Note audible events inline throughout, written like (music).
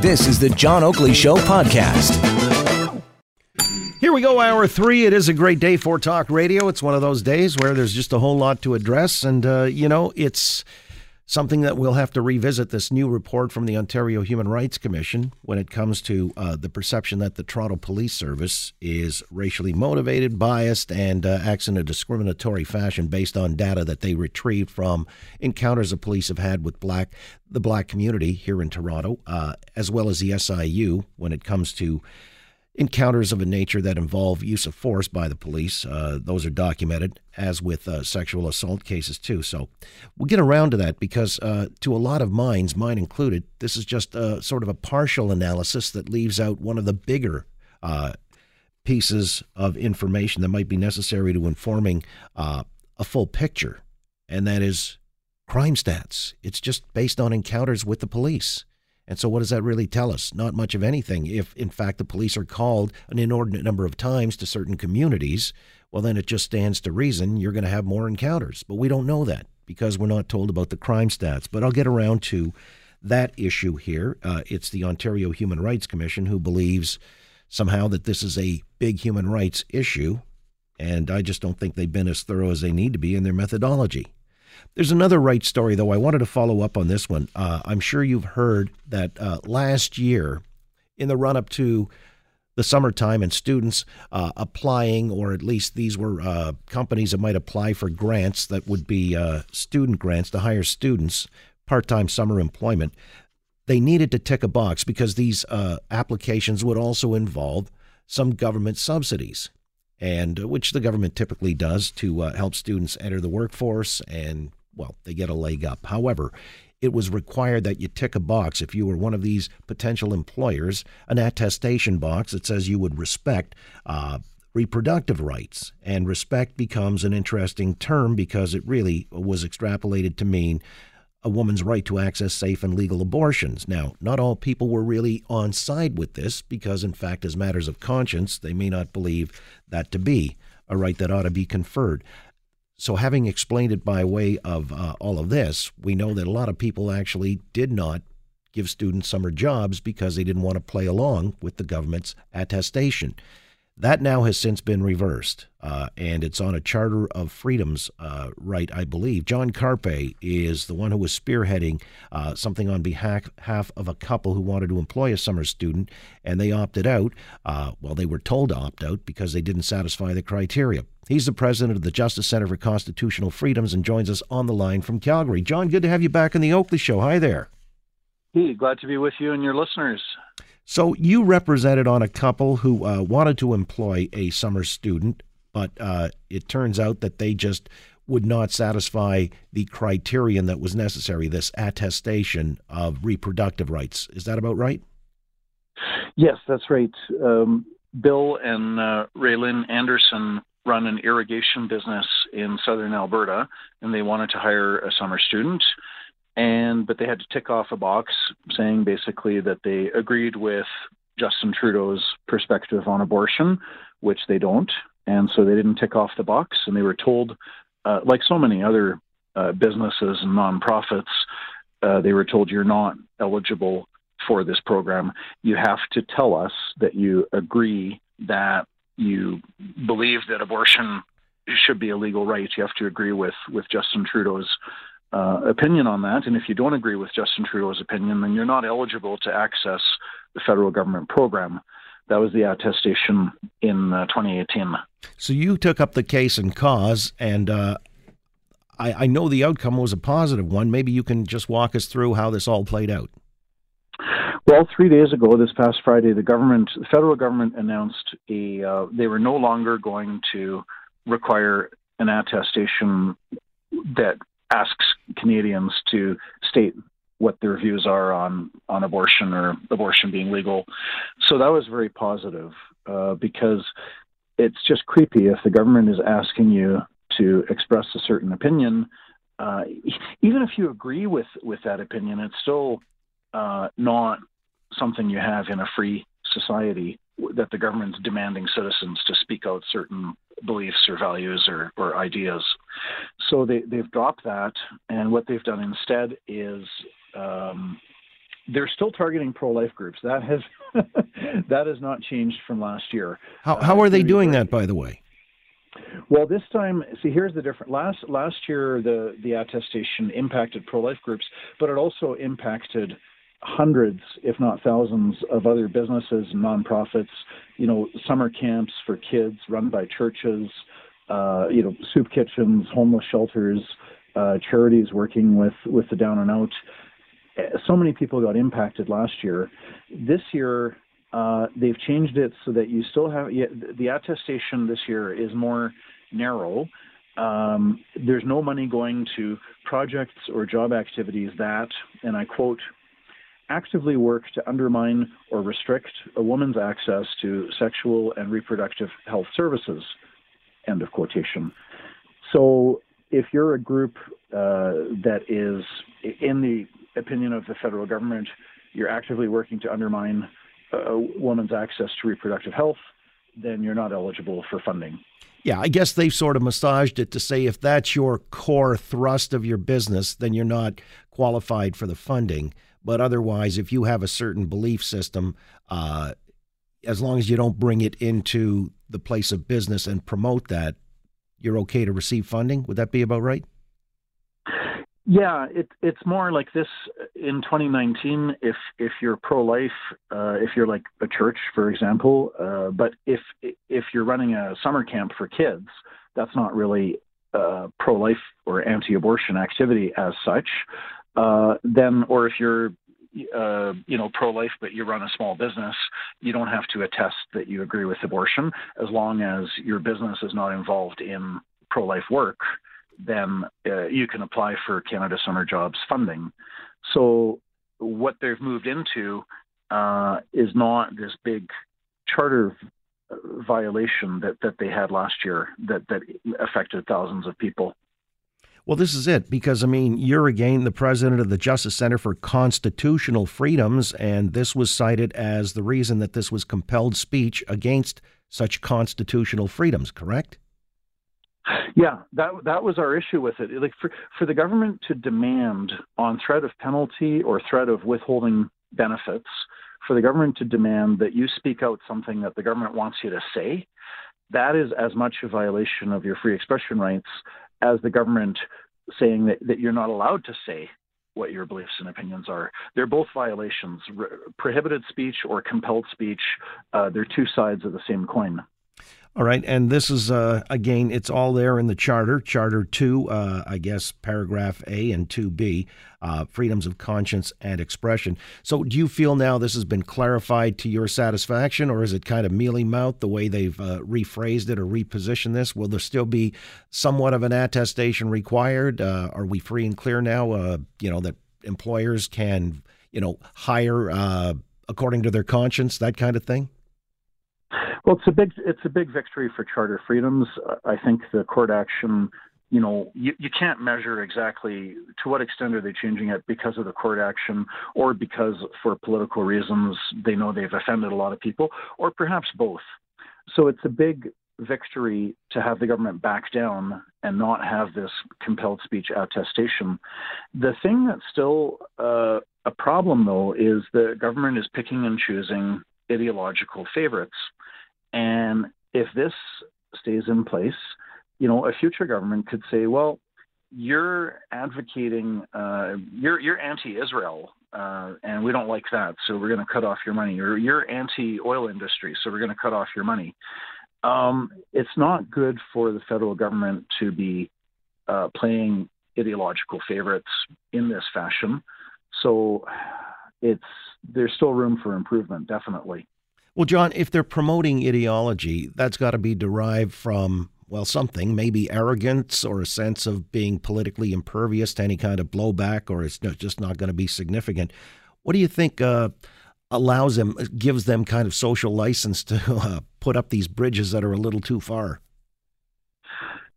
This is the John Oakley Show podcast. Here we go, hour three. It is a great day for talk radio. It's one of those days where there's just a whole lot to address, and uh, you know, it's something that we'll have to revisit this new report from the Ontario Human Rights Commission when it comes to uh, the perception that the Toronto Police Service is racially motivated, biased, and uh, acts in a discriminatory fashion based on data that they retrieved from encounters the police have had with black the black community here in Toronto, uh, as well as the SIU when it comes to encounters of a nature that involve use of force by the police. Uh, those are documented, as with uh, sexual assault cases, too. So we'll get around to that because, uh, to a lot of minds, mine included, this is just a, sort of a partial analysis that leaves out one of the bigger uh, pieces of information that might be necessary to informing uh, a full picture, and that is crime stats. It's just based on encounters with the police. And so, what does that really tell us? Not much of anything. If, in fact, the police are called an inordinate number of times to certain communities, well, then it just stands to reason you're going to have more encounters. But we don't know that because we're not told about the crime stats. But I'll get around to that issue here. Uh, it's the Ontario Human Rights Commission who believes somehow that this is a big human rights issue. And I just don't think they've been as thorough as they need to be in their methodology. There's another right story, though. I wanted to follow up on this one. Uh, I'm sure you've heard that uh, last year, in the run up to the summertime and students uh, applying, or at least these were uh, companies that might apply for grants that would be uh, student grants to hire students, part time summer employment. They needed to tick a box because these uh, applications would also involve some government subsidies and uh, which the government typically does to uh, help students enter the workforce and well they get a leg up. However it was required that you tick a box. If you were one of these potential employers an attestation box that says you would respect uh, reproductive rights. And respect becomes an interesting term because it really was extrapolated to mean a woman's right to access safe and legal abortions. Now, not all people were really on side with this because, in fact, as matters of conscience, they may not believe that to be a right that ought to be conferred. So, having explained it by way of uh, all of this, we know that a lot of people actually did not give students summer jobs because they didn't want to play along with the government's attestation. That now has since been reversed, uh, and it's on a Charter of Freedoms uh, right, I believe. John Carpay is the one who was spearheading uh, something on behalf, of a couple who wanted to employ a summer student, and they opted out. Uh, well, they were told to opt out because they didn't satisfy the criteria. He's the president of the Justice Center for Constitutional Freedoms and joins us on the line from Calgary. John, good to have you back on the Oakley Show. Hi there. Hey, glad to be with you and your listeners. So you represented on a couple who uh, wanted to employ a summer student, but uh, it turns out that they just would not satisfy the criterion that was necessary, this attestation of reproductive rights. Is that about right? Yes, that's right. Um, Bill and uh, Raylyn Anderson run an irrigation business in southern Alberta, and they wanted to hire a summer student and but they had to tick off a box saying basically that they agreed with Justin Trudeau's perspective on abortion, which they don't, and so they didn't tick off the box, and they were told, uh, like so many other uh, businesses and nonprofits, uh, they were told you're not eligible for this program. You have to tell us that you agree that you believe that abortion should be a legal right. You have to agree with with Justin Trudeau's uh, opinion on that. And if you don't agree with Justin Trudeau's opinion, then you're not eligible to access the federal government program. That was the attestation in uh, 2018. So you took up the case and cause, and uh, I, I know the outcome was a positive one. Maybe you can just walk us through how this all played out. Well, three days ago, this past Friday, the government, the federal government, announced a uh, they were no longer going to require an attestation that asks Canadians to state what their views are on on abortion or abortion being legal. So that was very positive uh, because it's just creepy if the government is asking you to express a certain opinion. Uh, even if you agree with with that opinion, it's still uh, not something you have in a free society that the government's demanding citizens to speak out certain beliefs or values or, or ideas. So they, they've dropped that, and what they've done instead is um, they're still targeting pro-life groups. That has (laughs) that has not changed from last year. How how are they doing that, by the way? Well, this time, see, here's the difference. Last last year, the the attestation impacted pro-life groups, but it also impacted hundreds, if not thousands, of other businesses and nonprofits. You know, summer camps for kids run by churches. Uh, you know, soup kitchens, homeless shelters, uh, charities working with with the down and out. So many people got impacted last year. This year, uh, they've changed it so that you still have the attestation this year is more narrow. Um, there's no money going to projects or job activities that, and I quote, actively work to undermine or restrict a woman's access to sexual and reproductive health services. End of quotation. So, if you're a group uh, that is, in the opinion of the federal government, you're actively working to undermine a woman's access to reproductive health, then you're not eligible for funding. Yeah, I guess they've sort of massaged it to say if that's your core thrust of your business, then you're not qualified for the funding. But otherwise, if you have a certain belief system, uh, as long as you don't bring it into the place of business and promote that, you're okay to receive funding. Would that be about right? Yeah, it, it's more like this in 2019. If if you're pro-life, uh, if you're like a church, for example, uh, but if if you're running a summer camp for kids, that's not really uh, pro-life or anti-abortion activity as such. Uh, then, or if you're uh, you know, pro-life, but you run a small business, you don't have to attest that you agree with abortion as long as your business is not involved in pro-life work then uh, you can apply for Canada Summer Jobs funding. So what they've moved into uh, is not this big charter violation that, that they had last year that, that affected thousands of people. Well, this is it because, I mean, you're again the president of the Justice Center for Constitutional Freedoms, and this was cited as the reason that this was compelled speech against such constitutional freedoms, correct? Yeah, that that was our issue with it. Like for for the government to demand on threat of penalty or threat of withholding benefits, for the government to demand that you speak out something that the government wants you to say, that is as much a violation of your free expression rights as the government saying that, that you're not allowed to say what your beliefs and opinions are. They're both violations. Re- prohibited speech or compelled speech, uh, they're two sides of the same coin. All right, and this is uh, again, it's all there in the charter, Charter Two, uh, I guess, paragraph A and Two B, uh, freedoms of conscience and expression. So, do you feel now this has been clarified to your satisfaction, or is it kind of mealy mouth the way they've uh, rephrased it or repositioned this? Will there still be somewhat of an attestation required? Uh, are we free and clear now? Uh, you know that employers can, you know, hire according to their conscience, that kind of thing. Well, it's a big it's a big victory for charter freedoms. I think the court action, you know, you, you can't measure exactly to what extent are they changing it because of the court action or because for political reasons they know they've offended a lot of people or perhaps both. So it's a big victory to have the government back down and not have this compelled speech attestation. The thing that's still uh, a problem, though, is the government is picking and choosing ideological favorites. And if this stays in place, you know, a future government could say, well, you're advocating, uh, you're, you're anti-Israel, uh, and we don't like that, so we're going to cut off your money. Or you're anti-oil industry, so we're going to cut off your money. Um, it's not good for the federal government to be uh, playing ideological favorites in this fashion. So it's there's still room for improvement, definitely. Well, John, if they're promoting ideology, that's got to be derived from, well, something, maybe arrogance or a sense of being politically impervious to any kind of blowback, or it's just not going to be significant. What do you think uh, allows them, gives them kind of social license to (laughs) uh, put up these bridges that are a little too far?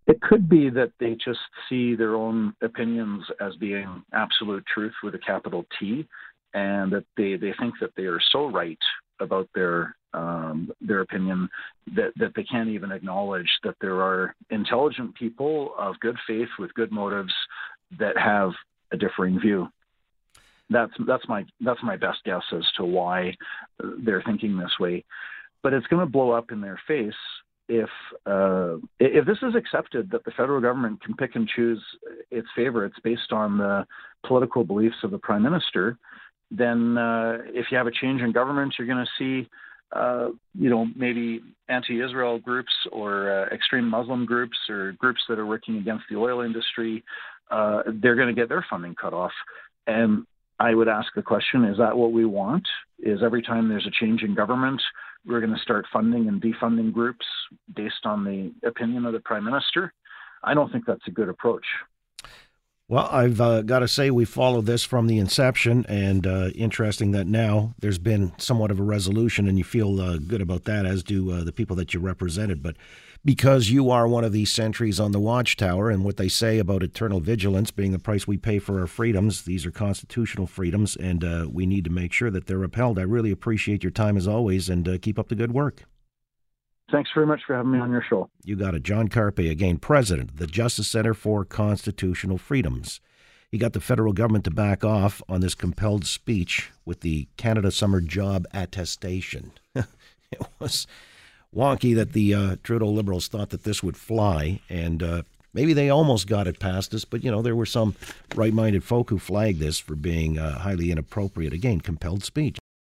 It could be that they just see their own opinions as being absolute truth with a capital T, and that they, they think that they are so right about their um, their opinion that, that they can't even acknowledge that there are intelligent people of good faith with good motives that have a differing view. That's that's my that's my best guess as to why they're thinking this way. But it's going to blow up in their face if uh, if this is accepted that the federal government can pick and choose its favorites based on the political beliefs of the prime minister, then uh, if you have a change in government, you're going to see. Uh, you know, maybe anti-Israel groups or uh, extreme Muslim groups or groups that are working against the oil industry, uh, they're going to get their funding cut off. And I would ask the question: Is that what we want? Is every time there's a change in government, we're going to start funding and defunding groups based on the opinion of the prime minister. I don't think that's a good approach. Well, I've uh, got to say we followed this from the inception, and uh, interesting that now there's been somewhat of a resolution, and you feel uh, good about that, as do uh, the people that you represented. But because you are one of these sentries on the watchtower, and what they say about eternal vigilance being the price we pay for our freedoms, these are constitutional freedoms, and uh, we need to make sure that they're upheld. I really appreciate your time as always, and uh, keep up the good work. Thanks very much for having me on your show. You got it. John Carpay, again, president of the Justice Center for Constitutional Freedoms. He got the federal government to back off on this compelled speech with the Canada Summer Job Attestation. (laughs) it was wonky that the uh, Trudeau Liberals thought that this would fly, and uh, maybe they almost got it past us, but you know, there were some right minded folk who flagged this for being uh, highly inappropriate. Again, compelled speech.